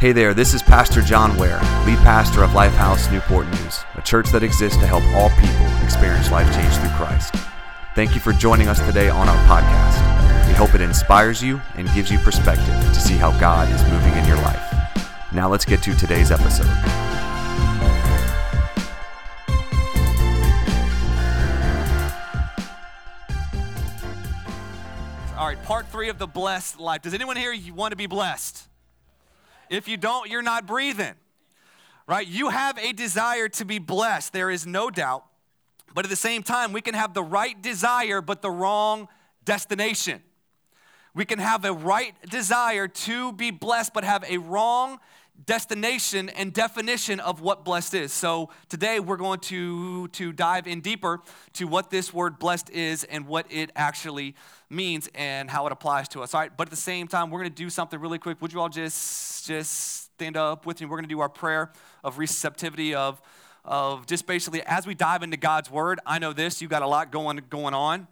Hey there, this is Pastor John Ware, lead pastor of Lifehouse Newport News, a church that exists to help all people experience life change through Christ. Thank you for joining us today on our podcast. We hope it inspires you and gives you perspective to see how God is moving in your life. Now let's get to today's episode. All right, part three of the blessed life. Does anyone here want to be blessed? If you don't, you're not breathing, right? You have a desire to be blessed, there is no doubt. But at the same time, we can have the right desire, but the wrong destination. We can have a right desire to be blessed, but have a wrong destination and definition of what blessed is. So today we're going to, to dive in deeper to what this word blessed is and what it actually means and how it applies to us. All right, but at the same time, we're going to do something really quick. Would you all just just stand up with me? We're going to do our prayer of receptivity of of just basically as we dive into God's word. I know this, You've got a lot going going on.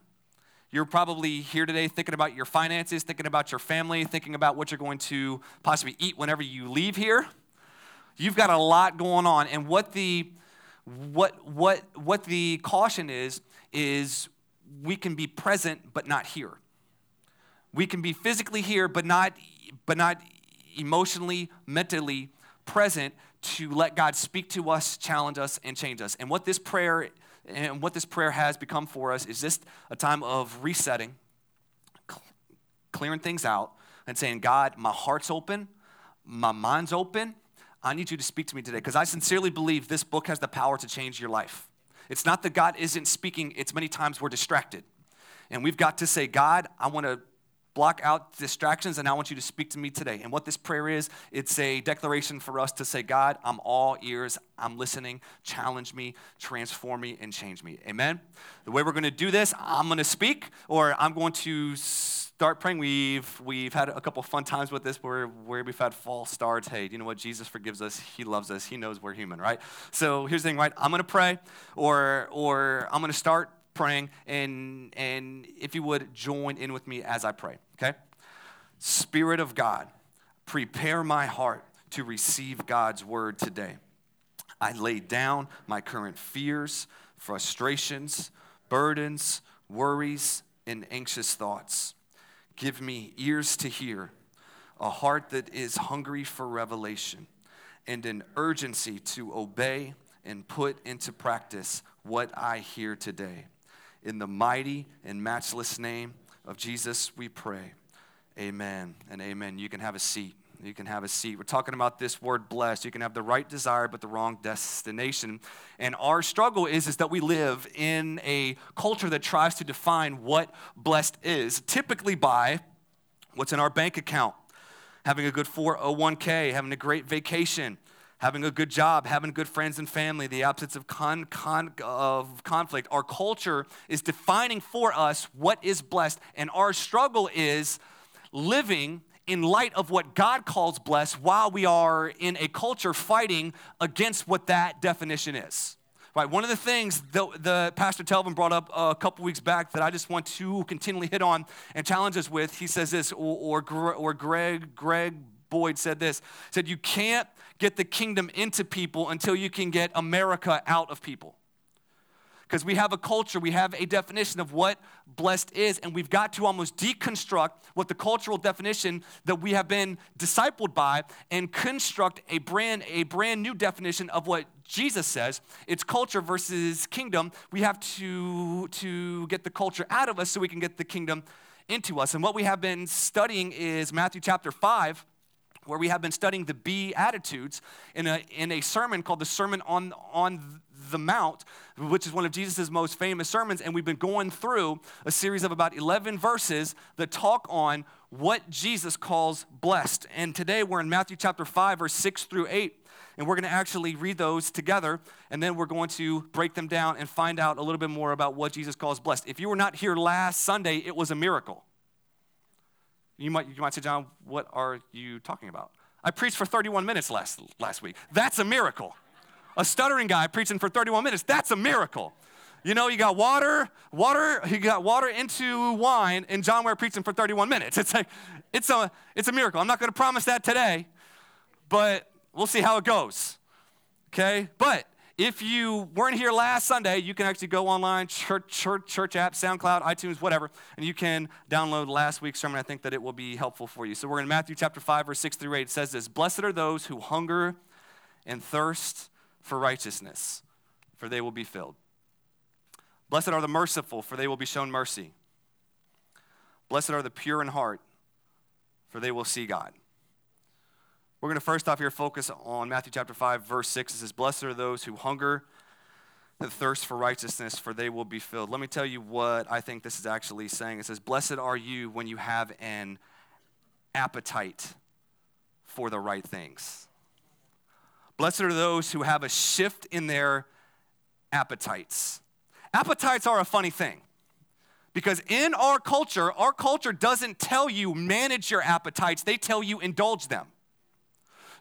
You're probably here today thinking about your finances, thinking about your family, thinking about what you're going to possibly eat whenever you leave here. You've got a lot going on, and what the what what what the caution is is we can be present but not here. We can be physically here but not but not emotionally, mentally present to let God speak to us, challenge us, and change us. And what this prayer and what this prayer has become for us is just a time of resetting, clearing things out, and saying, God, my heart's open, my mind's open. I need you to speak to me today because I sincerely believe this book has the power to change your life. It's not that God isn't speaking, it's many times we're distracted. And we've got to say, God, I want to block out distractions, and I want you to speak to me today. And what this prayer is, it's a declaration for us to say, God, I'm all ears, I'm listening, challenge me, transform me, and change me. Amen? The way we're going to do this, I'm going to speak, or I'm going to start praying. We've, we've had a couple fun times with this where, where we've had false starts. Hey, you know what? Jesus forgives us. He loves us. He knows we're human, right? So here's the thing, right? I'm going to pray, or, or I'm going to start praying, and, and if you would join in with me as I pray, okay? Spirit of God, prepare my heart to receive God's word today. I lay down my current fears, frustrations, burdens, worries, and anxious thoughts. Give me ears to hear, a heart that is hungry for revelation, and an urgency to obey and put into practice what I hear today. In the mighty and matchless name of Jesus, we pray. Amen and amen. You can have a seat. You can have a seat. We're talking about this word blessed. You can have the right desire, but the wrong destination. And our struggle is, is that we live in a culture that tries to define what blessed is, typically by what's in our bank account, having a good 401k, having a great vacation, having a good job, having good friends and family, the absence of, con, con, of conflict. Our culture is defining for us what is blessed, and our struggle is living in light of what God calls blessed while we are in a culture fighting against what that definition is. Right, one of the things that the Pastor Telvin brought up a couple weeks back that I just want to continually hit on and challenge us with, he says this, or, or, or Greg, Greg Boyd said this, said you can't get the kingdom into people until you can get America out of people. Because we have a culture, we have a definition of what blessed is, and we've got to almost deconstruct what the cultural definition that we have been discipled by and construct a brand, a brand new definition of what Jesus says. It's culture versus kingdom. We have to, to get the culture out of us so we can get the kingdom into us. And what we have been studying is Matthew chapter 5 where we have been studying the Beatitudes in a, in a sermon called the Sermon on, on the Mount, which is one of Jesus' most famous sermons. And we've been going through a series of about 11 verses that talk on what Jesus calls blessed. And today we're in Matthew chapter 5, verse 6 through 8. And we're going to actually read those together, and then we're going to break them down and find out a little bit more about what Jesus calls blessed. If you were not here last Sunday, it was a miracle. You might, you might say, John, what are you talking about? I preached for 31 minutes last, last week. That's a miracle. A stuttering guy preaching for 31 minutes, that's a miracle. You know, you got water, water, you got water into wine, and John Ware preaching for 31 minutes. It's like, it's a, it's a miracle. I'm not going to promise that today, but we'll see how it goes. Okay? But if you weren't here last Sunday, you can actually go online, church, church, church app, SoundCloud, iTunes, whatever, and you can download last week's sermon. I think that it will be helpful for you. So we're in Matthew chapter 5, verse 6 through 8. It says this Blessed are those who hunger and thirst for righteousness, for they will be filled. Blessed are the merciful, for they will be shown mercy. Blessed are the pure in heart, for they will see God. We're going to first off here focus on Matthew chapter 5, verse 6. It says, Blessed are those who hunger and thirst for righteousness, for they will be filled. Let me tell you what I think this is actually saying. It says, Blessed are you when you have an appetite for the right things. Blessed are those who have a shift in their appetites. Appetites are a funny thing. Because in our culture, our culture doesn't tell you manage your appetites, they tell you indulge them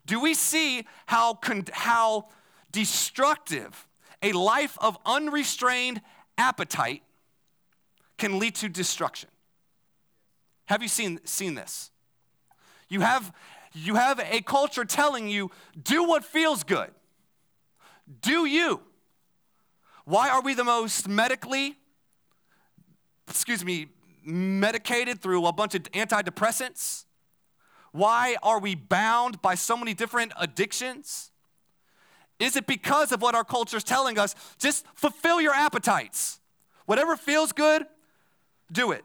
do we see how, con- how destructive a life of unrestrained appetite can lead to destruction? Have you seen, seen this? You have, you have a culture telling you, do what feels good. Do you. Why are we the most medically, excuse me, medicated through a bunch of antidepressants? Why are we bound by so many different addictions? Is it because of what our culture is telling us? Just fulfill your appetites. Whatever feels good, do it.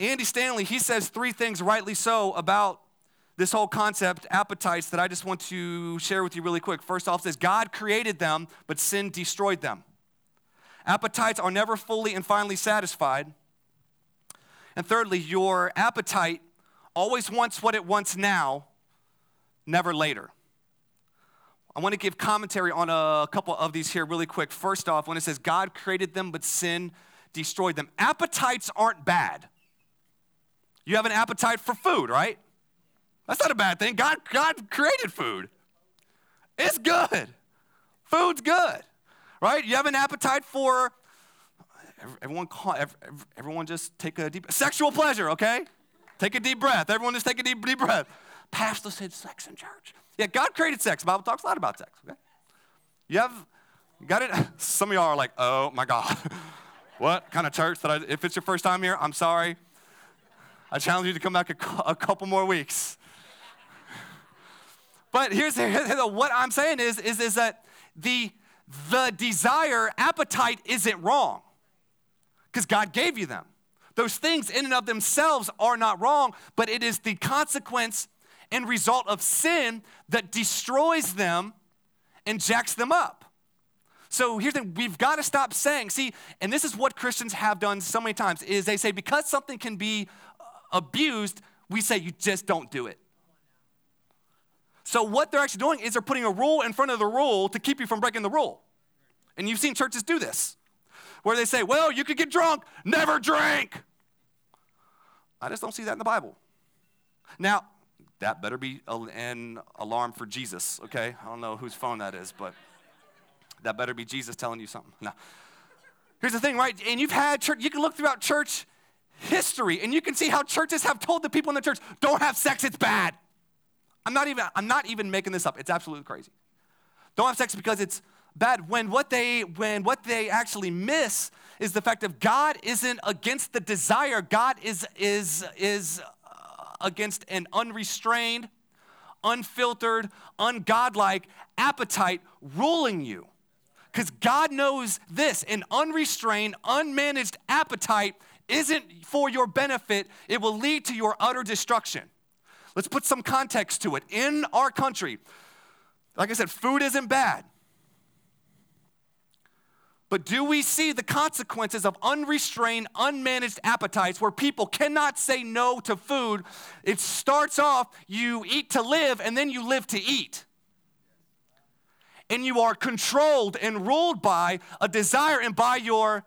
Andy Stanley, he says three things rightly so about this whole concept, appetites, that I just want to share with you really quick. First off, says God created them, but sin destroyed them. Appetites are never fully and finally satisfied. And thirdly, your appetite always wants what it wants now, never later. I want to give commentary on a couple of these here really quick. First off, when it says God created them, but sin destroyed them, appetites aren't bad. You have an appetite for food, right? That's not a bad thing. God, God created food. It's good. Food's good, right? You have an appetite for everyone. Call, everyone, just take a deep sexual pleasure, okay? Take a deep breath. Everyone just take a deep, deep breath. Pastor said sex in church. Yeah, God created sex. The Bible talks a lot about sex, okay? You have, got it? Some of y'all are like, oh my God. what kind of church that I, if it's your first time here, I'm sorry. I challenge you to come back a, a couple more weeks. But here's, here's what I'm saying is, is, is that the, the desire, appetite isn't wrong because God gave you them. Those things in and of themselves are not wrong, but it is the consequence and result of sin that destroys them and jacks them up. So here's the thing, we've got to stop saying, see, and this is what Christians have done so many times, is they say because something can be uh, abused, we say you just don't do it. So what they're actually doing is they're putting a rule in front of the rule to keep you from breaking the rule. And you've seen churches do this where they say, well, you could get drunk, never drink. I just don't see that in the Bible. Now, that better be an alarm for Jesus, okay? I don't know whose phone that is, but that better be Jesus telling you something. Now, here's the thing, right? And you've had church, you can look throughout church history and you can see how churches have told the people in the church, don't have sex, it's bad. I'm not even, I'm not even making this up. It's absolutely crazy. Don't have sex because it's bad when what they when what they actually miss is the fact of God isn't against the desire. God is is is uh, against an unrestrained, unfiltered, ungodlike appetite ruling you. Because God knows this an unrestrained, unmanaged appetite isn't for your benefit, it will lead to your utter destruction. Let's put some context to it. In our country, like I said, food isn't bad. But do we see the consequences of unrestrained, unmanaged appetites where people cannot say no to food? It starts off you eat to live and then you live to eat. And you are controlled and ruled by a desire and by your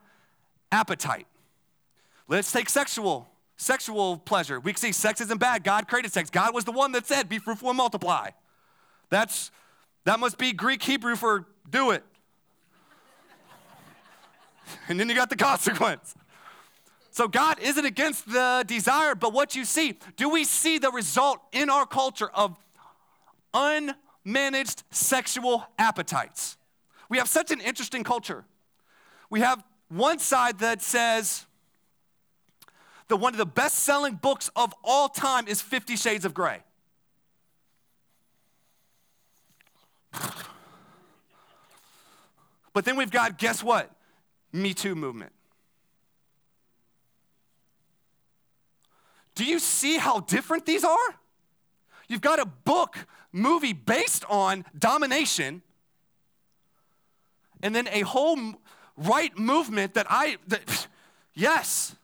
appetite. Let's take sexual sexual pleasure. We see sex isn't bad. God created sex. God was the one that said, "Be fruitful and multiply." That's that must be Greek Hebrew for do it. and then you got the consequence. So God isn't against the desire, but what you see, do we see the result in our culture of unmanaged sexual appetites. We have such an interesting culture. We have one side that says that one of the best selling books of all time is Fifty Shades of Grey. But then we've got, guess what? Me Too movement. Do you see how different these are? You've got a book, movie based on domination, and then a whole right movement that I, that, yes,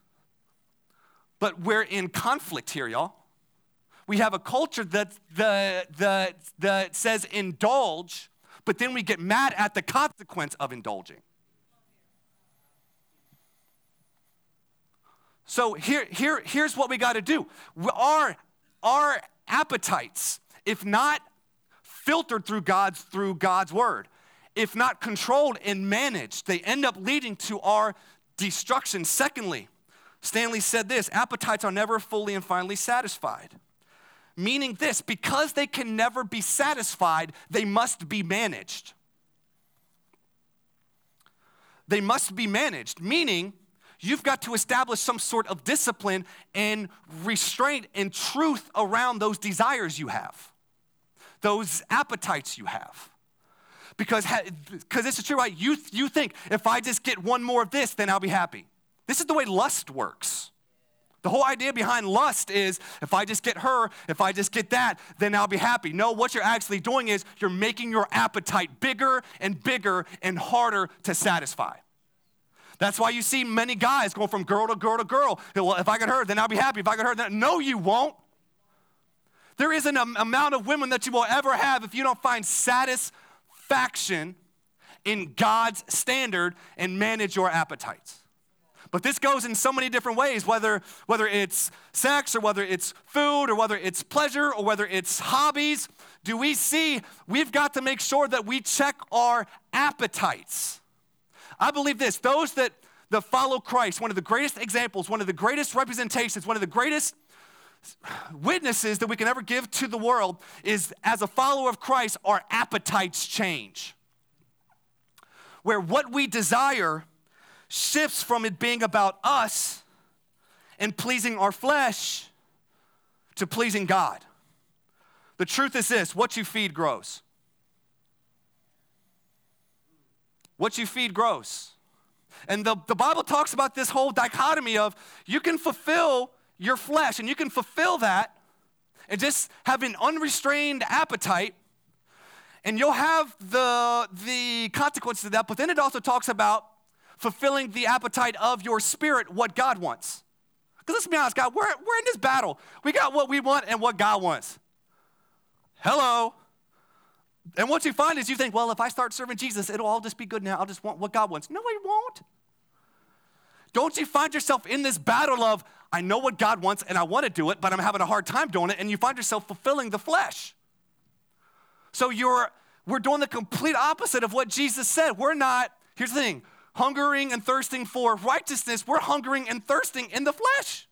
but we're in conflict here, y'all. We have a culture that, the, the, that says indulge, but then we get mad at the consequence of indulging. So here, here, here's what we got to do. Our, our appetites, if not filtered through God's, through God's word, if not controlled and managed, they end up leading to our destruction. Secondly, Stanley said this appetites are never fully and finally satisfied. Meaning this, because they can never be satisfied, they must be managed. They must be managed, meaning you've got to establish some sort of discipline and restraint and truth around those desires you have, those appetites you have. Because because this is true, right? You, you think if I just get one more of this, then I'll be happy. This is the way lust works. The whole idea behind lust is if I just get her, if I just get that, then I'll be happy. No, what you're actually doing is you're making your appetite bigger and bigger and harder to satisfy. That's why you see many guys going from girl to girl to girl. Well, if I get her, then I'll be happy. If I get her, then no, you won't. There isn't an amount of women that you will ever have if you don't find satisfaction in God's standard and manage your appetites. But this goes in so many different ways, whether, whether it's sex or whether it's food or whether it's pleasure or whether it's hobbies. Do we see we've got to make sure that we check our appetites? I believe this those that, that follow Christ, one of the greatest examples, one of the greatest representations, one of the greatest witnesses that we can ever give to the world is as a follower of Christ, our appetites change. Where what we desire shifts from it being about us and pleasing our flesh to pleasing God. The truth is this what you feed grows. What you feed grows. And the, the Bible talks about this whole dichotomy of you can fulfill your flesh and you can fulfill that and just have an unrestrained appetite and you'll have the, the consequences of that. But then it also talks about fulfilling the appetite of your spirit, what God wants. Because let's be honest, God, we're, we're in this battle. We got what we want and what God wants. Hello. And what you find is you think, well, if I start serving Jesus, it'll all just be good now. I'll just want what God wants. No, it won't. Don't you find yourself in this battle of, I know what God wants and I want to do it, but I'm having a hard time doing it, and you find yourself fulfilling the flesh. So you're we're doing the complete opposite of what Jesus said. We're not, here's the thing, hungering and thirsting for righteousness, we're hungering and thirsting in the flesh.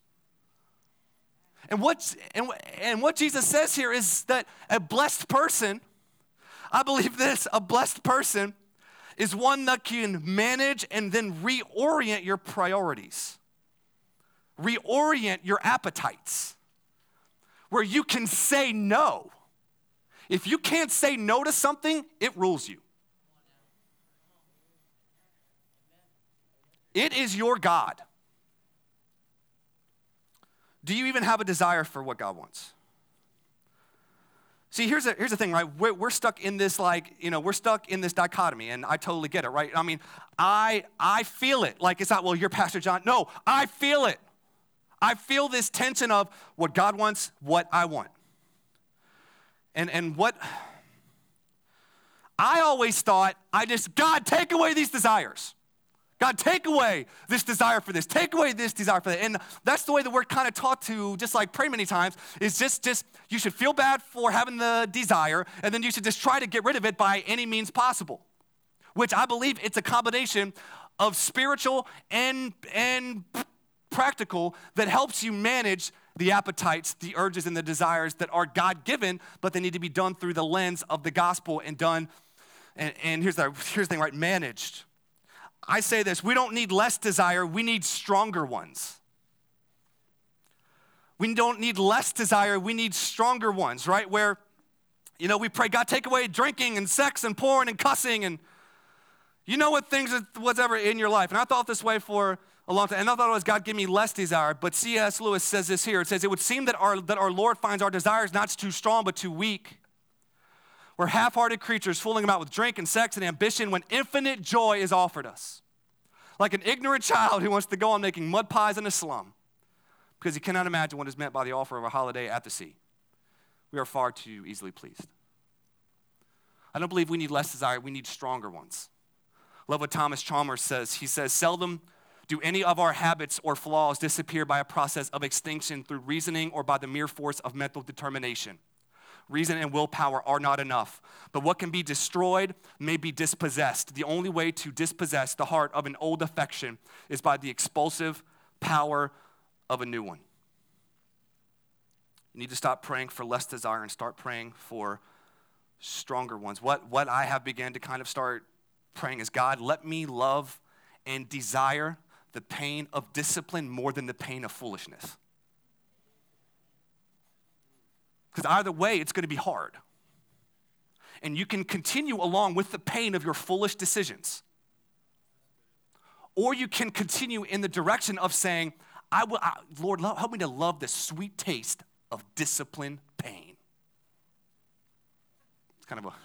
And what, and, and what Jesus says here is that a blessed person, I believe this, a blessed person is one that can manage and then reorient your priorities, reorient your appetites, where you can say no. If you can't say no to something, it rules you. It is your God. Do you even have a desire for what God wants? See, here's, a, here's the thing, right? We're, we're stuck in this, like, you know, we're stuck in this dichotomy, and I totally get it, right? I mean, I, I feel it. Like, it's not, well, you're Pastor John. No, I feel it. I feel this tension of what God wants, what I want. And, and what I always thought, I just, God, take away these desires. God, take away this desire for this. Take away this desire for that. And that's the way that we're kind of taught to just like pray many times is just just you should feel bad for having the desire and then you should just try to get rid of it by any means possible. Which I believe it's a combination of spiritual and and practical that helps you manage the appetites, the urges, and the desires that are God given, but they need to be done through the lens of the gospel and done. And, and here's, the, here's the thing, right? Managed. I say this we don't need less desire, we need stronger ones. We don't need less desire, we need stronger ones, right? Where, you know, we pray, God, take away drinking and sex and porn and cussing and you know what things, whatever in your life. And I thought this way for a long time. And I thought it was God give me less desire. But C.S. Lewis says this here. It says, It would seem that our, that our Lord finds our desires not too strong, but too weak. We're half hearted creatures fooling about with drink and sex and ambition when infinite joy is offered us. Like an ignorant child who wants to go on making mud pies in a slum because he cannot imagine what is meant by the offer of a holiday at the sea. We are far too easily pleased. I don't believe we need less desire, we need stronger ones. Love what Thomas Chalmers says. He says, Seldom do any of our habits or flaws disappear by a process of extinction through reasoning or by the mere force of mental determination? Reason and willpower are not enough. But what can be destroyed may be dispossessed. The only way to dispossess the heart of an old affection is by the expulsive power of a new one. You need to stop praying for less desire and start praying for stronger ones. What, what I have began to kind of start praying is God, let me love and desire the pain of discipline more than the pain of foolishness. Because either way, it's going to be hard. And you can continue along with the pain of your foolish decisions. Or you can continue in the direction of saying, I will, I, Lord, help me to love the sweet taste of discipline pain. It's kind of a,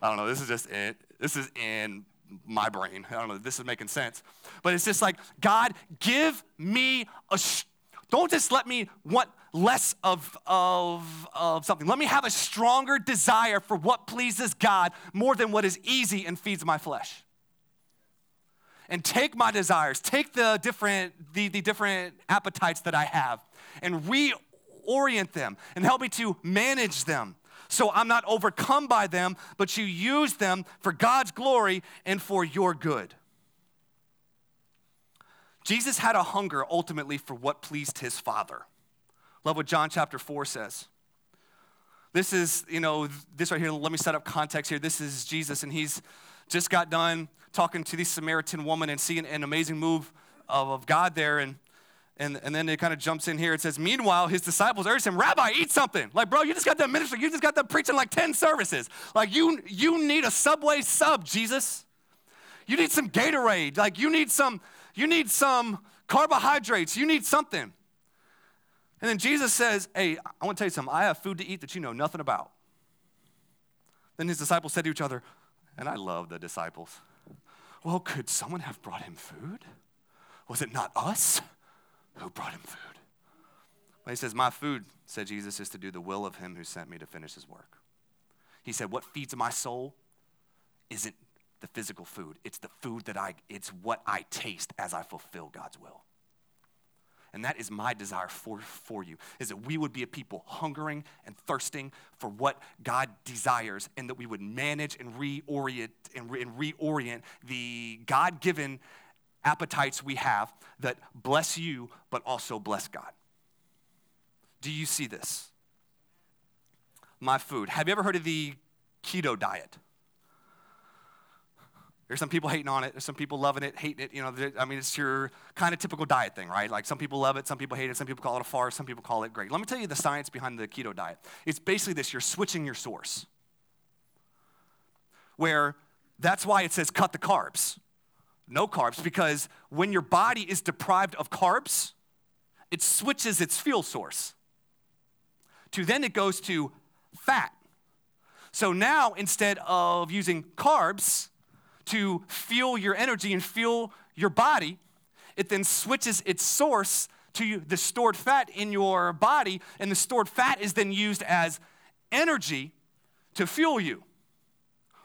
I don't know, this is just it. This is in my brain. I don't know this is making sense. But it's just like, God, give me a, sh- don't just let me want less of, of, of something. Let me have a stronger desire for what pleases God more than what is easy and feeds my flesh. And take my desires, take the different, the, the different appetites that I have, and reorient them and help me to manage them so I'm not overcome by them, but you use them for God's glory and for your good. Jesus had a hunger ultimately for what pleased his Father. Love what John chapter 4 says. This is, you know, this right here, let me set up context here. This is Jesus, and he's just got done talking to this Samaritan woman and seeing an amazing move of, of God there. And and, and then it kind of jumps in here. It says, Meanwhile, his disciples urged him, Rabbi, eat something. Like, bro, you just got done ministering. You just got done preaching like 10 services. Like, you, you need a Subway sub, Jesus. You need some Gatorade. Like, you need some, you need some carbohydrates. You need something. And then Jesus says, Hey, I want to tell you something. I have food to eat that you know nothing about. Then his disciples said to each other, and I love the disciples, Well, could someone have brought him food? Was it not us? who brought him food. But he says, My food, said Jesus, is to do the will of him who sent me to finish his work. He said, What feeds my soul isn't the physical food, it's the food that I, it's what I taste as I fulfill God's will. And that is my desire for, for you, is that we would be a people hungering and thirsting for what God desires, and that we would manage and reorient and, re, and reorient the God-given appetites we have that bless you, but also bless God. Do you see this? My food. Have you ever heard of the keto diet? There's some people hating on it. There's some people loving it, hating it. You know, I mean, it's your kind of typical diet thing, right? Like some people love it, some people hate it, some people call it a farce, some people call it great. Let me tell you the science behind the keto diet. It's basically this: you're switching your source. Where that's why it says cut the carbs no carbs because when your body is deprived of carbs, it switches its fuel source. To then it goes to fat. So now instead of using carbs to fuel your energy and fuel your body, it then switches its source to the stored fat in your body, and the stored fat is then used as energy to fuel you.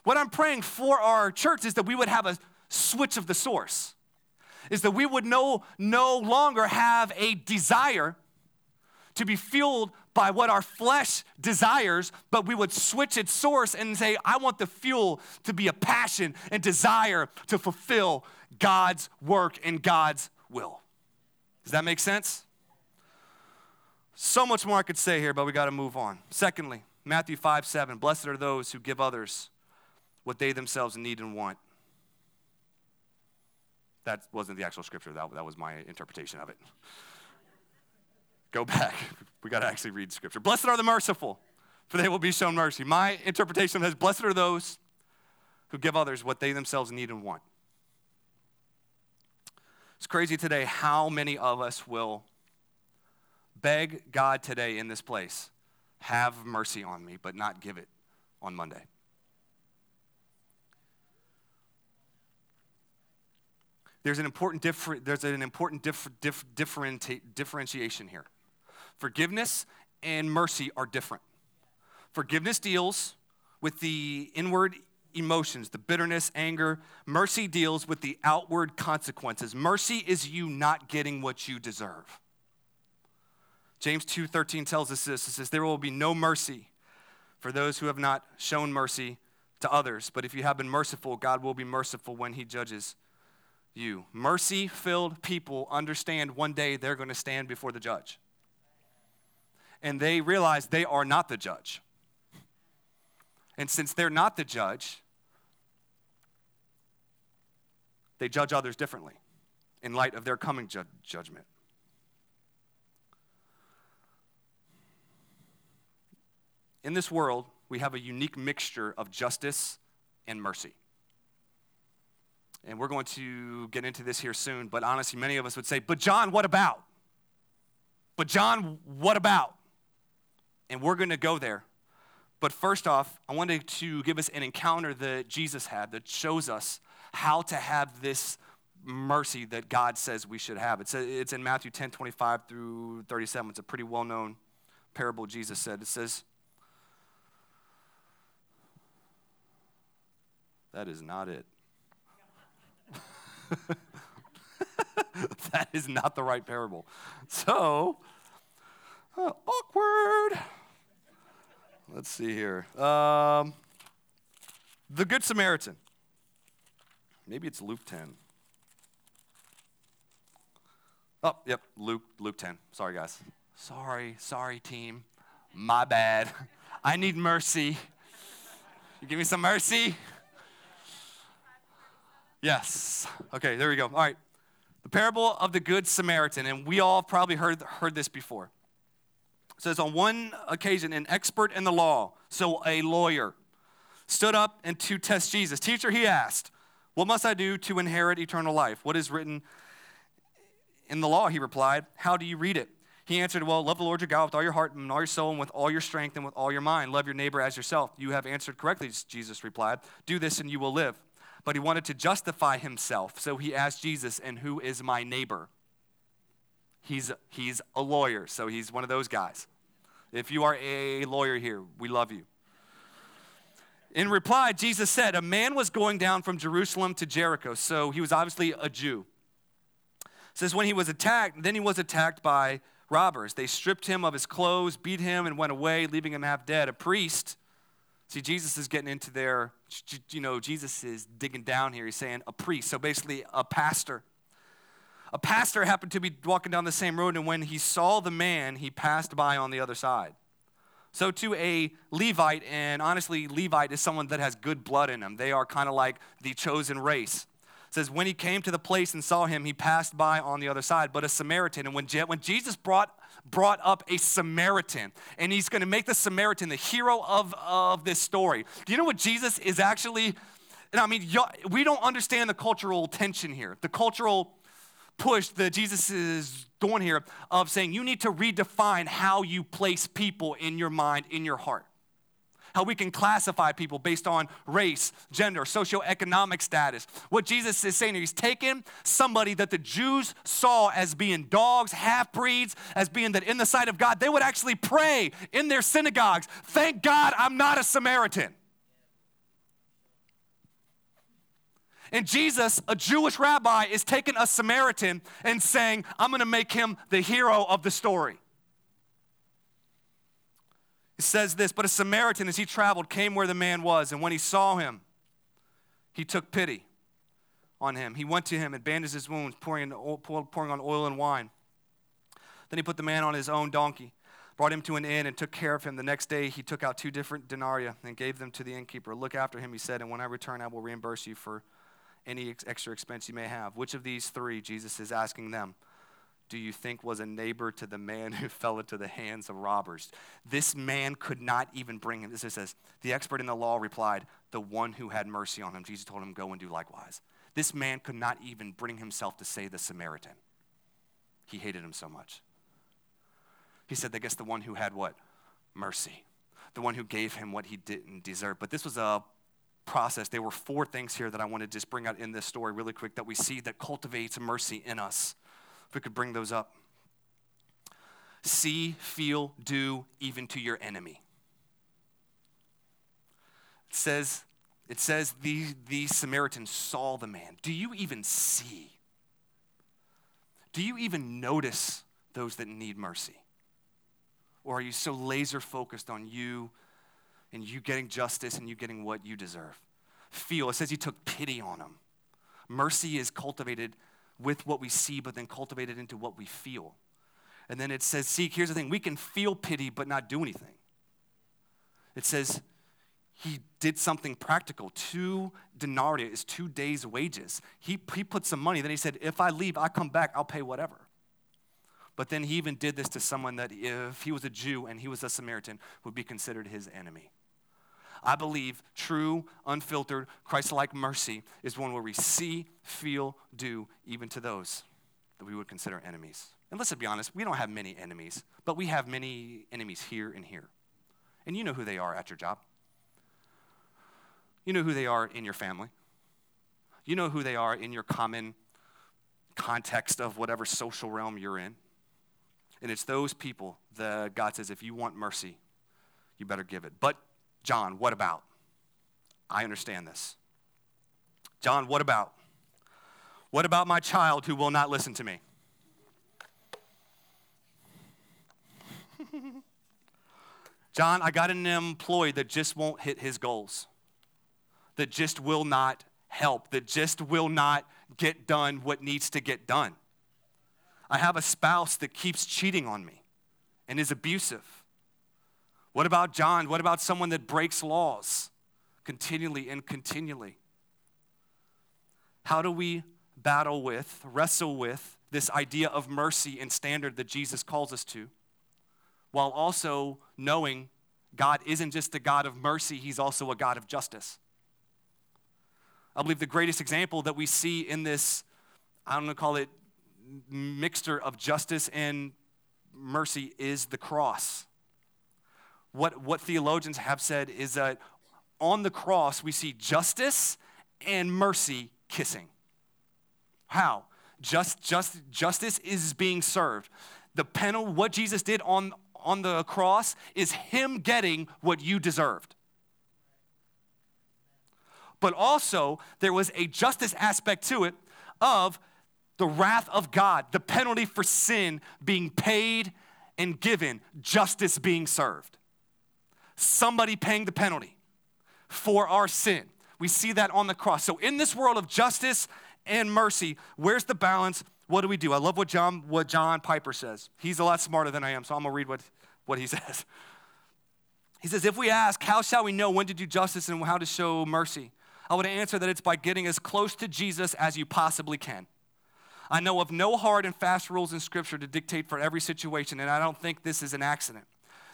What I'm praying for our church is that we would have a switch of the source is that we would no, no longer have a desire to be fueled by what our flesh desires, but we would switch its source and say, I want the fuel to be a passion and desire to fulfill God's work and God's will. Does that make sense? So much more I could say here, but we got to move on. Secondly, Matthew 5 7. Blessed are those who give others what they themselves need and want. That wasn't the actual scripture, that, that was my interpretation of it. Go back. We got to actually read scripture. Blessed are the merciful, for they will be shown mercy. My interpretation is blessed are those who give others what they themselves need and want. It's crazy today how many of us will beg God today in this place, have mercy on me, but not give it on Monday. There's an important, differ, there's an important differ, differ, differentiation here. Forgiveness and mercy are different. Forgiveness deals with the inward emotions, the bitterness, anger. Mercy deals with the outward consequences. Mercy is you not getting what you deserve. James 2:13 tells us this. It says there will be no mercy for those who have not shown mercy to others, but if you have been merciful, God will be merciful when he judges you. Mercy-filled people understand one day they're going to stand before the judge. And they realize they are not the judge. And since they're not the judge, they judge others differently in light of their coming ju- judgment. In this world, we have a unique mixture of justice and mercy. And we're going to get into this here soon, but honestly, many of us would say, But John, what about? But John, what about? And we're going to go there. But first off, I wanted to give us an encounter that Jesus had that shows us how to have this mercy that God says we should have. It's, it's in Matthew 10 25 through 37. It's a pretty well known parable Jesus said. It says, That is not it. that is not the right parable. So, uh, awkward. Let's see here. Um, the Good Samaritan. Maybe it's Luke 10. Oh, yep, Luke, Luke 10. Sorry, guys. Sorry, sorry, team. My bad. I need mercy. You give me some mercy? Yes. Okay, there we go. All right. The parable of the Good Samaritan, and we all probably heard, heard this before. Says, On one occasion, an expert in the law, so a lawyer, stood up and to test Jesus. Teacher, he asked, What must I do to inherit eternal life? What is written in the law? He replied, How do you read it? He answered, Well, love the Lord your God with all your heart and all your soul and with all your strength and with all your mind. Love your neighbor as yourself. You have answered correctly, Jesus replied. Do this and you will live but he wanted to justify himself. So he asked Jesus, And who is my neighbor? He's, he's a lawyer, so he's one of those guys. If you are a lawyer here, we love you. In reply, Jesus said, A man was going down from Jerusalem to Jericho, so he was obviously a Jew. It says, When he was attacked, then he was attacked by robbers. They stripped him of his clothes, beat him, and went away, leaving him half dead. A priest See, Jesus is getting into their, you know, Jesus is digging down here. He's saying a priest, so basically a pastor. A pastor happened to be walking down the same road, and when he saw the man, he passed by on the other side. So, to a Levite, and honestly, Levite is someone that has good blood in them. They are kind of like the chosen race. It says, when he came to the place and saw him, he passed by on the other side. But a Samaritan, and when, Je- when Jesus brought brought up a Samaritan, and he's going to make the Samaritan the hero of, of this story. Do you know what Jesus is actually? And I mean, we don't understand the cultural tension here, the cultural push that Jesus is doing here of saying you need to redefine how you place people in your mind, in your heart how we can classify people based on race, gender, socioeconomic status. What Jesus is saying, here, he's taken somebody that the Jews saw as being dogs, half breeds, as being that in the sight of God, they would actually pray in their synagogues, Thank God I'm not a Samaritan. And Jesus, a Jewish rabbi, is taking a Samaritan and saying, I'm going to make him the hero of the story. It says this But a Samaritan, as he traveled, came where the man was, and when he saw him, he took pity on him. He went to him and bandaged his wounds, pouring, pouring on oil and wine. Then he put the man on his own donkey brought him to an inn and took care of him. The next day, he took out two different denarii and gave them to the innkeeper. Look after him, he said, and when I return, I will reimburse you for any ex- extra expense you may have. Which of these three, Jesus is asking them, do you think was a neighbor to the man who fell into the hands of robbers? This man could not even bring him. This says, the expert in the law replied, the one who had mercy on him. Jesus told him, go and do likewise. This man could not even bring himself to say the Samaritan. He hated him so much. He said, I guess the one who had what? Mercy. The one who gave him what he didn't deserve. But this was a process. There were four things here that I want to just bring out in this story really quick that we see that cultivates mercy in us. If we could bring those up. See, feel, do, even to your enemy. It says, it says these, these Samaritans saw the man. Do you even see? Do you even notice those that need mercy? Or are you so laser focused on you and you getting justice and you getting what you deserve? Feel, it says he took pity on him. Mercy is cultivated with what we see, but then cultivated into what we feel. And then it says, seek, here's the thing we can feel pity but not do anything. It says he did something practical. Two denarii is two days' wages. He, he put some money, then he said, if I leave, I come back, I'll pay whatever. But then he even did this to someone that, if he was a Jew and he was a Samaritan, would be considered his enemy. I believe true, unfiltered, Christ like mercy is one where we see, feel, do, even to those that we would consider enemies. And let's be honest, we don't have many enemies, but we have many enemies here and here. And you know who they are at your job. You know who they are in your family. You know who they are in your common context of whatever social realm you're in. And it's those people that God says, if you want mercy, you better give it. But, John, what about? I understand this. John, what about? What about my child who will not listen to me? John, I got an employee that just won't hit his goals, that just will not help, that just will not get done what needs to get done. I have a spouse that keeps cheating on me and is abusive. What about John? What about someone that breaks laws continually and continually? How do we battle with, wrestle with this idea of mercy and standard that Jesus calls us to, while also knowing God isn't just a God of mercy, He's also a God of justice? I believe the greatest example that we see in this, I don't know, call it mixture of justice and mercy is the cross. What, what theologians have said is that on the cross we see justice and mercy kissing. How? Just, just, justice is being served. The penalty, what Jesus did on, on the cross, is Him getting what you deserved. But also, there was a justice aspect to it of the wrath of God, the penalty for sin being paid and given, justice being served. Somebody paying the penalty for our sin. We see that on the cross. So, in this world of justice and mercy, where's the balance? What do we do? I love what John, what John Piper says. He's a lot smarter than I am, so I'm gonna read what, what he says. He says, If we ask, how shall we know when to do justice and how to show mercy? I would answer that it's by getting as close to Jesus as you possibly can. I know of no hard and fast rules in Scripture to dictate for every situation, and I don't think this is an accident.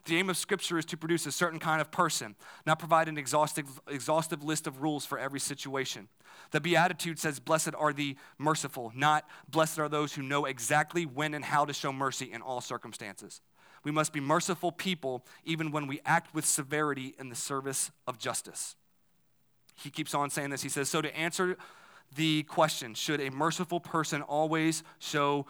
The aim of Scripture is to produce a certain kind of person, not provide an exhaustive, exhaustive list of rules for every situation. The Beatitude says, Blessed are the merciful, not blessed are those who know exactly when and how to show mercy in all circumstances. We must be merciful people even when we act with severity in the service of justice. He keeps on saying this. He says, So to answer the question should a merciful person always show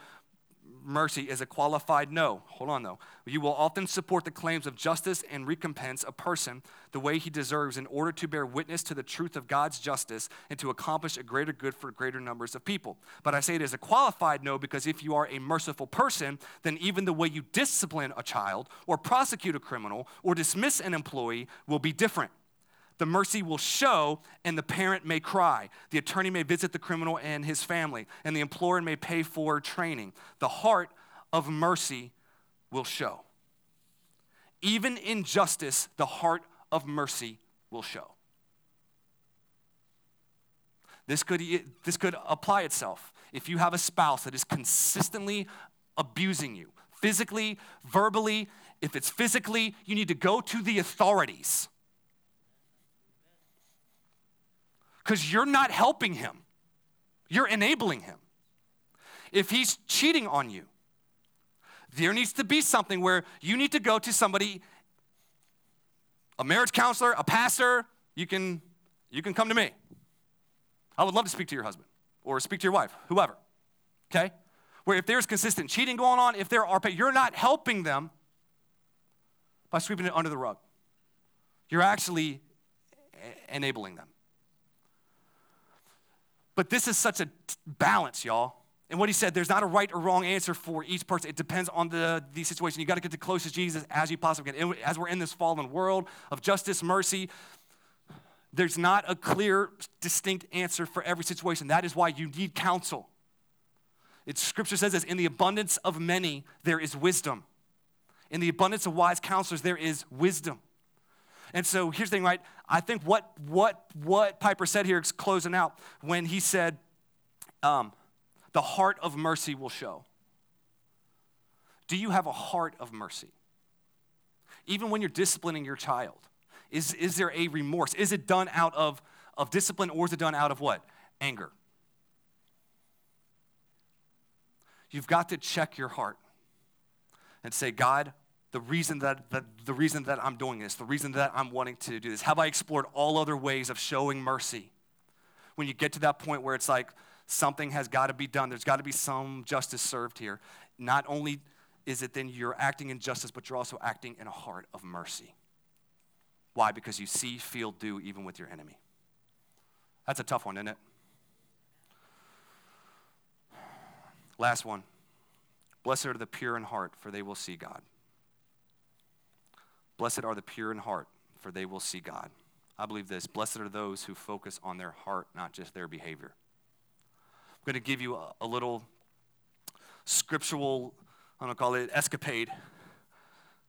mercy is a qualified no. Hold on though. You will often support the claims of justice and recompense a person the way he deserves in order to bear witness to the truth of God's justice and to accomplish a greater good for greater numbers of people. But I say it as a qualified no because if you are a merciful person, then even the way you discipline a child or prosecute a criminal or dismiss an employee will be different the mercy will show, and the parent may cry. The attorney may visit the criminal and his family, and the employer may pay for training. The heart of mercy will show. even in justice, the heart of mercy will show. This could, this could apply itself. If you have a spouse that is consistently abusing you, physically, verbally, if it's physically, you need to go to the authorities. Because you're not helping him, you're enabling him. If he's cheating on you, there needs to be something where you need to go to somebody, a marriage counselor, a pastor, you can, you can come to me. I would love to speak to your husband or speak to your wife, whoever. Okay? Where if there's consistent cheating going on, if there are, you're not helping them by sweeping it under the rug. You're actually enabling them. But this is such a balance, y'all. And what he said, there's not a right or wrong answer for each person. It depends on the, the situation. You got to get the closest Jesus as you possibly can. As we're in this fallen world of justice, mercy, there's not a clear, distinct answer for every situation. That is why you need counsel. It's, scripture says this in the abundance of many, there is wisdom. In the abundance of wise counselors, there is wisdom. And so here's the thing, right? I think what what what Piper said here is closing out when he said, um, the heart of mercy will show. Do you have a heart of mercy? Even when you're disciplining your child, is, is there a remorse? Is it done out of, of discipline or is it done out of what? Anger. You've got to check your heart and say, God, the reason that, the reason that I'm doing this, the reason that I'm wanting to do this, have I explored all other ways of showing mercy? When you get to that point where it's like something has got to be done, there's got to be some justice served here. Not only is it then you're acting in justice, but you're also acting in a heart of mercy. Why? Because you see, feel, do even with your enemy. That's a tough one, isn't it? Last one. Blessed are the pure in heart, for they will see God. Blessed are the pure in heart, for they will see God. I believe this blessed are those who focus on their heart, not just their behavior. I'm going to give you a, a little scriptural, I'm going to call it escapade,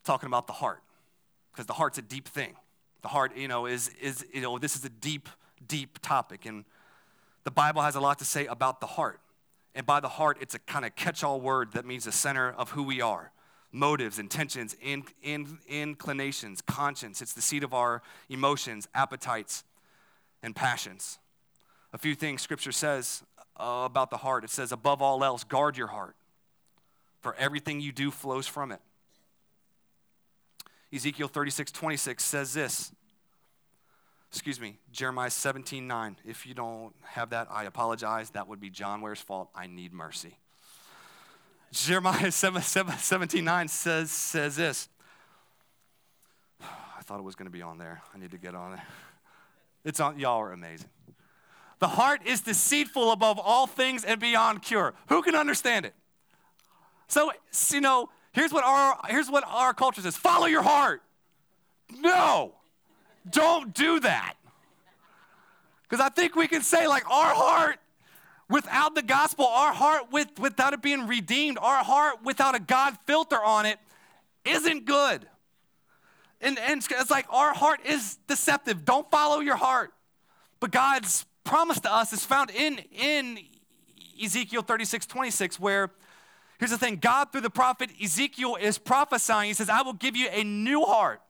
talking about the heart, because the heart's a deep thing. The heart, you know, is, is, you know, this is a deep, deep topic. And the Bible has a lot to say about the heart. And by the heart, it's a kind of catch all word that means the center of who we are motives, intentions, in, in, inclinations, conscience. It's the seat of our emotions, appetites, and passions. A few things Scripture says uh, about the heart it says, above all else, guard your heart, for everything you do flows from it. Ezekiel 36 26 says this excuse me, Jeremiah 17 9. If you don't have that, I apologize. That would be John Ware's fault. I need mercy. Jeremiah 7, 7, 17 9 says, says this. I thought it was going to be on there. I need to get on it. It's on, y'all are amazing. The heart is deceitful above all things and beyond cure. Who can understand it? So, you know, here's what our here's what our culture says follow your heart. No. Don't do that. Because I think we can say, like, our heart without the gospel, our heart with, without it being redeemed, our heart without a God filter on it isn't good. And, and it's like our heart is deceptive. Don't follow your heart. But God's promise to us is found in, in Ezekiel 36, 26, where here's the thing God, through the prophet Ezekiel, is prophesying. He says, I will give you a new heart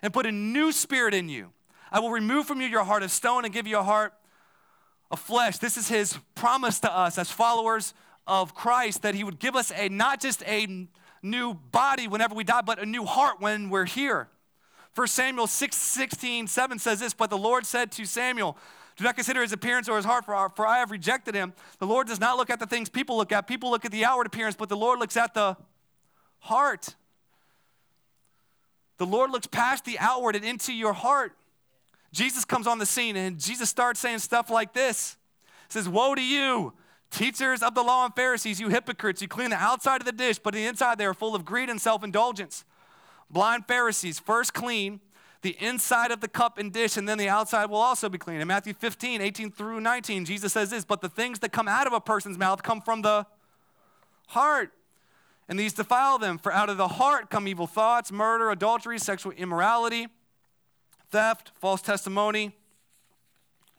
and put a new spirit in you. I will remove from you your heart of stone and give you a heart of flesh. This is his promise to us as followers of Christ that he would give us a not just a new body whenever we die, but a new heart when we're here. 1 Samuel 6, 16, 7 says this, but the Lord said to Samuel, do not consider his appearance or his heart, for, for I have rejected him. The Lord does not look at the things people look at. People look at the outward appearance, but the Lord looks at the heart. The Lord looks past the outward and into your heart. Jesus comes on the scene and Jesus starts saying stuff like this. He says, Woe to you, teachers of the law and Pharisees, you hypocrites. You clean the outside of the dish, but the inside they are full of greed and self indulgence. Blind Pharisees, first clean the inside of the cup and dish, and then the outside will also be clean. In Matthew 15, 18 through 19, Jesus says this But the things that come out of a person's mouth come from the heart. and these defile them. For out of the heart come evil thoughts, murder, adultery, sexual immorality, theft, false testimony,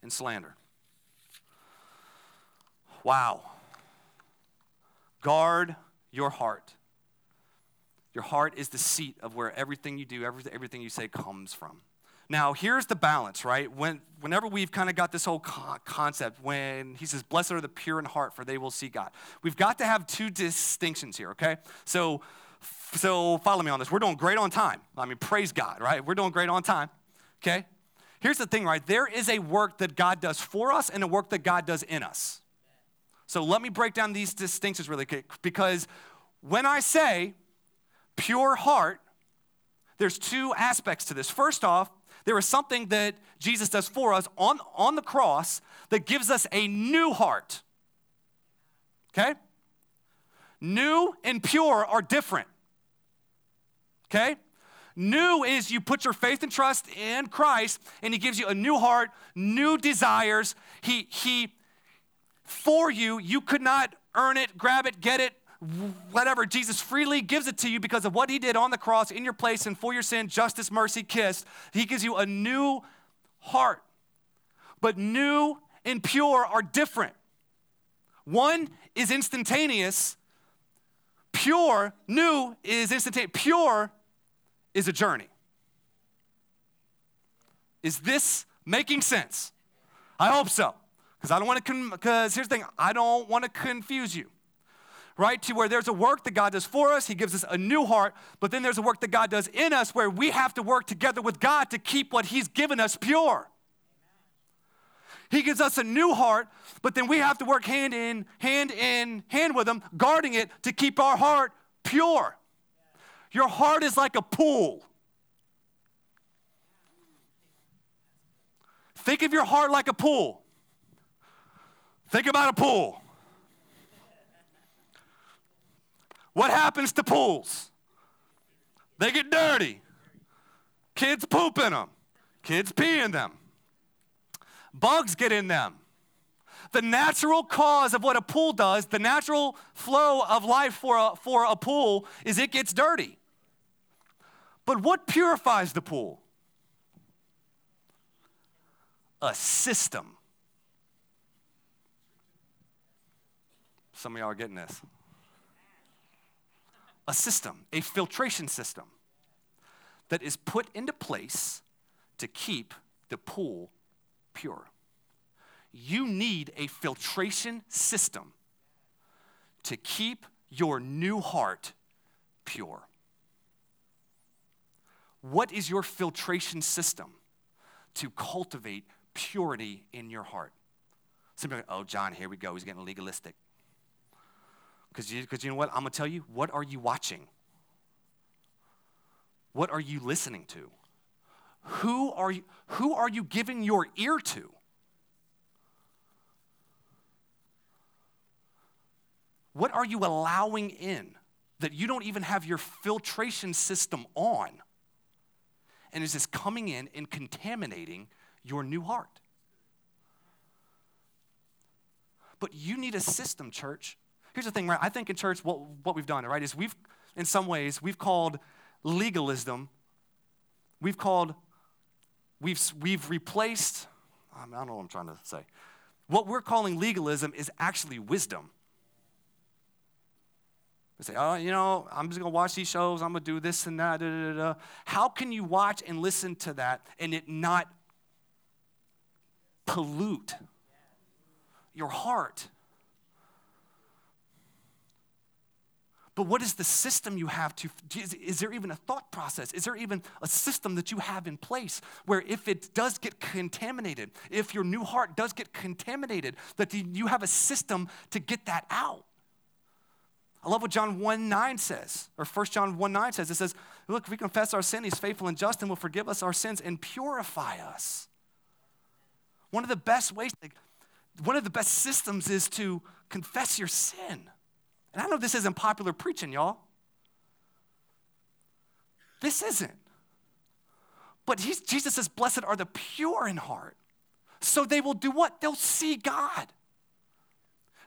and slander. Wow. Guard your heart. Your heart is the seat of where everything you do, everything you say comes from. Now, here's the balance, right? When, whenever we've kind of got this whole concept, when he says, Blessed are the pure in heart, for they will see God, we've got to have two distinctions here, okay? So, so follow me on this. We're doing great on time. I mean, praise God, right? We're doing great on time, okay? Here's the thing, right? There is a work that God does for us and a work that God does in us. So let me break down these distinctions really quick because when I say pure heart, there's two aspects to this. First off, there is something that Jesus does for us on, on the cross that gives us a new heart. Okay? New and pure are different. Okay? New is you put your faith and trust in Christ and he gives you a new heart, new desires. He he for you, you could not earn it, grab it, get it, whatever. Jesus freely gives it to you because of what he did on the cross in your place and for your sin, justice, mercy, kiss. He gives you a new heart. But new and pure are different. One is instantaneous, pure, new is instantaneous. Pure is a journey. Is this making sense? I hope so. Because I don't want to, because here's the thing, I don't want to confuse you right? To where there's a work that God does for us, He gives us a new heart, but then there's a work that God does in us where we have to work together with God to keep what He's given us pure. He gives us a new heart, but then we have to work hand in, hand in, hand with Him, guarding it to keep our heart pure. Your heart is like a pool. Think of your heart like a pool. Think about a pool. What happens to pools? They get dirty. Kids poop in them. Kids pee in them. Bugs get in them. The natural cause of what a pool does, the natural flow of life for a, for a pool, is it gets dirty. But what purifies the pool? A system. Some of y'all are getting this a system, a filtration system that is put into place to keep the pool pure. You need a filtration system to keep your new heart pure. What is your filtration system to cultivate purity in your heart? Somebody, like, oh, John, here we go. He's getting legalistic. Because you, cause you know what? I'm going to tell you, what are you watching? What are you listening to? Who are you, who are you giving your ear to? What are you allowing in that you don't even have your filtration system on? And is this coming in and contaminating your new heart? But you need a system, church, Here's the thing, right? I think in church, what, what we've done, right, is we've, in some ways, we've called legalism, we've called, we've, we've replaced, I don't know what I'm trying to say. What we're calling legalism is actually wisdom. We say, oh, you know, I'm just gonna watch these shows, I'm gonna do this and that. Da, da, da. How can you watch and listen to that and it not pollute your heart? But what is the system you have to? Is, is, there even a thought process? Is there even a system that you have in place where if it does get contaminated, if your new heart does get contaminated, that you have a system to get that out? I love what John 1 9 says, or 1 John 1 9 says. It says, Look, if we confess our sin, he's faithful and just and will forgive us our sins and purify us. One of the best ways, one of the best systems is to confess your sin. And I know this isn't popular preaching, y'all. This isn't. But Jesus says, Blessed are the pure in heart. So they will do what? They'll see God.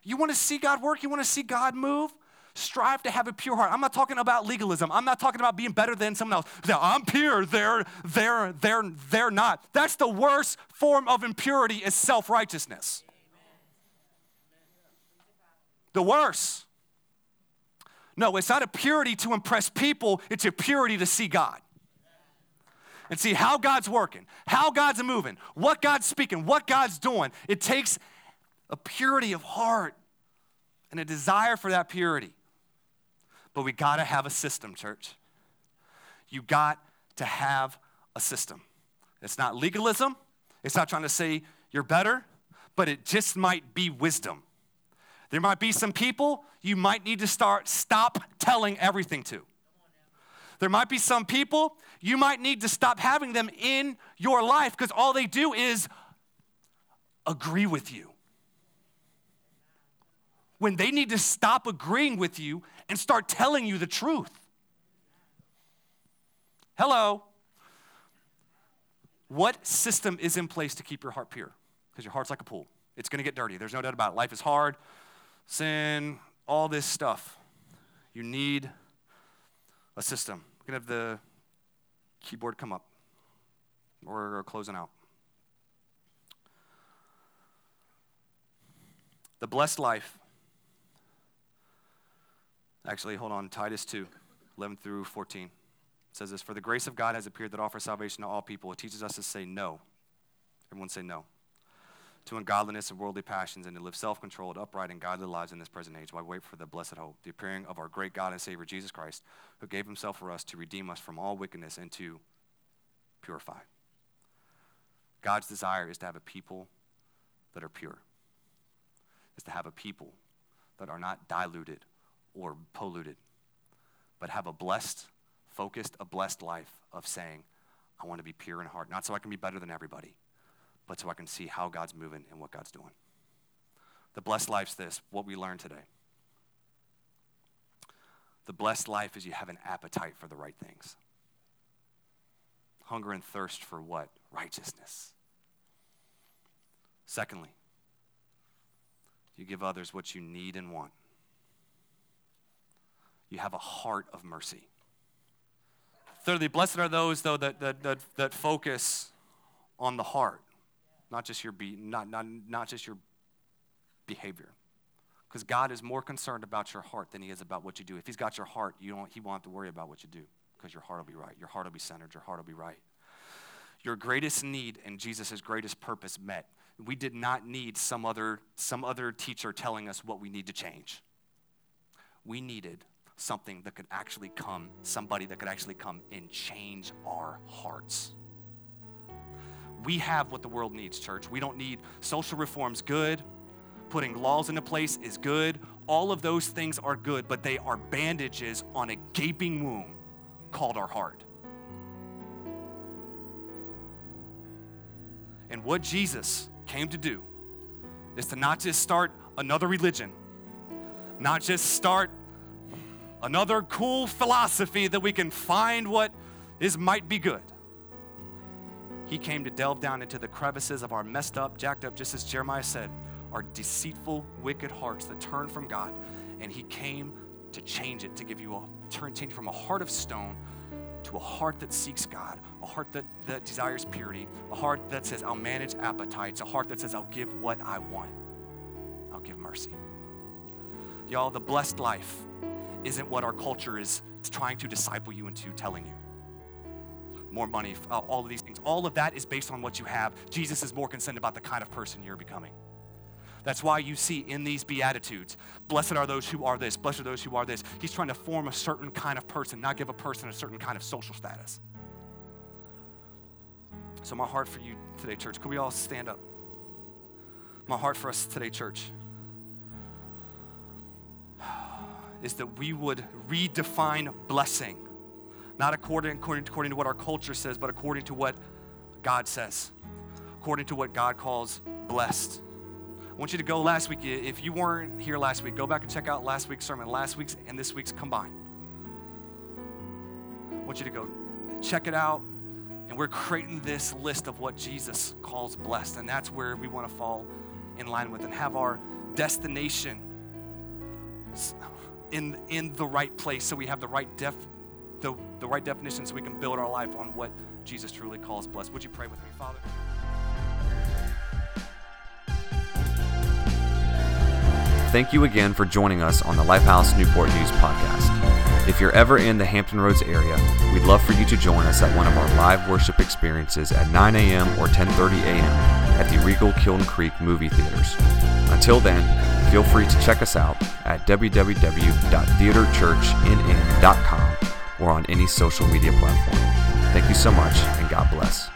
You want to see God work? You want to see God move? Strive to have a pure heart. I'm not talking about legalism. I'm not talking about being better than someone else. I'm pure. They're, they're, they're, they're not. That's the worst form of impurity is self-righteousness. The worst. No, it's not a purity to impress people, it's a purity to see God. And see how God's working, how God's moving, what God's speaking, what God's doing. It takes a purity of heart and a desire for that purity. But we got to have a system, church. You got to have a system. It's not legalism, it's not trying to say you're better, but it just might be wisdom. There might be some people you might need to start stop telling everything to. There might be some people you might need to stop having them in your life because all they do is agree with you. When they need to stop agreeing with you and start telling you the truth. Hello. What system is in place to keep your heart pure? Because your heart's like a pool. It's going to get dirty. There's no doubt about it. Life is hard sin, all this stuff. You need a system. We're going to have the keyboard come up. We're closing out. The blessed life. Actually, hold on. Titus 2, 11 through 14 it says this For the grace of God has appeared that offers salvation to all people. It teaches us to say no. Everyone say no to ungodliness and worldly passions, and to live self controlled, upright, and godly lives in this present age while we wait for the blessed hope, the appearing of our great God and Savior Jesus Christ, who gave himself for us to redeem us from all wickedness and to purify. God's desire is to have a people that are pure, is to have a people that are not diluted or polluted, but have a blessed, focused, a blessed life of saying, I want to be pure in heart, not so I can be better than everybody but so I can see how God's moving and what God's doing. The blessed life's this, what we learned today. The blessed life is you have an appetite for the right things. Hunger and thirst for what? Righteousness. Secondly, you give others what you need and want. You have a heart of mercy. Thirdly, blessed are those, though, that, that, that, that focus on the heart not just your be, not, not, not just your behavior. Because God is more concerned about your heart than he is about what you do. If he's got your heart, you don't, he won't have to worry about what you do because your heart will be right. Your heart will be centered. Your heart will be right. Your greatest need and Jesus' greatest purpose met. We did not need some other, some other teacher telling us what we need to change. We needed something that could actually come, somebody that could actually come and change our hearts. We have what the world needs, church. We don't need social reforms, good. Putting laws into place is good. All of those things are good, but they are bandages on a gaping wound called our heart. And what Jesus came to do is to not just start another religion, not just start another cool philosophy that we can find what is might be good. He came to delve down into the crevices of our messed up, jacked up, just as Jeremiah said, our deceitful, wicked hearts that turn from God. And He came to change it, to give you a turn, change from a heart of stone to a heart that seeks God, a heart that, that desires purity, a heart that says, I'll manage appetites, a heart that says, I'll give what I want. I'll give mercy. Y'all, the blessed life isn't what our culture is trying to disciple you into telling you more money, uh, all of these things. All of that is based on what you have. Jesus is more concerned about the kind of person you're becoming. That's why you see in these Beatitudes, blessed are those who are this, blessed are those who are this. He's trying to form a certain kind of person, not give a person a certain kind of social status. So, my heart for you today, church, could we all stand up? My heart for us today, church, is that we would redefine blessing not according, according, according to what our culture says, but according to what God says, according to what God calls blessed. I want you to go last week. If you weren't here last week, go back and check out last week's sermon, last week's and this week's combined. I want you to go check it out. And we're creating this list of what Jesus calls blessed. And that's where we want to fall in line with and have our destination in, in the right place so we have the right def, the, the right definition so we can build our life on what Jesus truly calls blessed. Would you pray with me, Father? Thank you again for joining us on the Lifehouse Newport News podcast. If you're ever in the Hampton Roads area, we'd love for you to join us at one of our live worship experiences at 9 a.m. or 10:30 a.m. at the Regal Kiln Creek movie theaters. Until then, feel free to check us out at www.theaterchurchnn.com or on any social media platform. Thank you so much and God bless.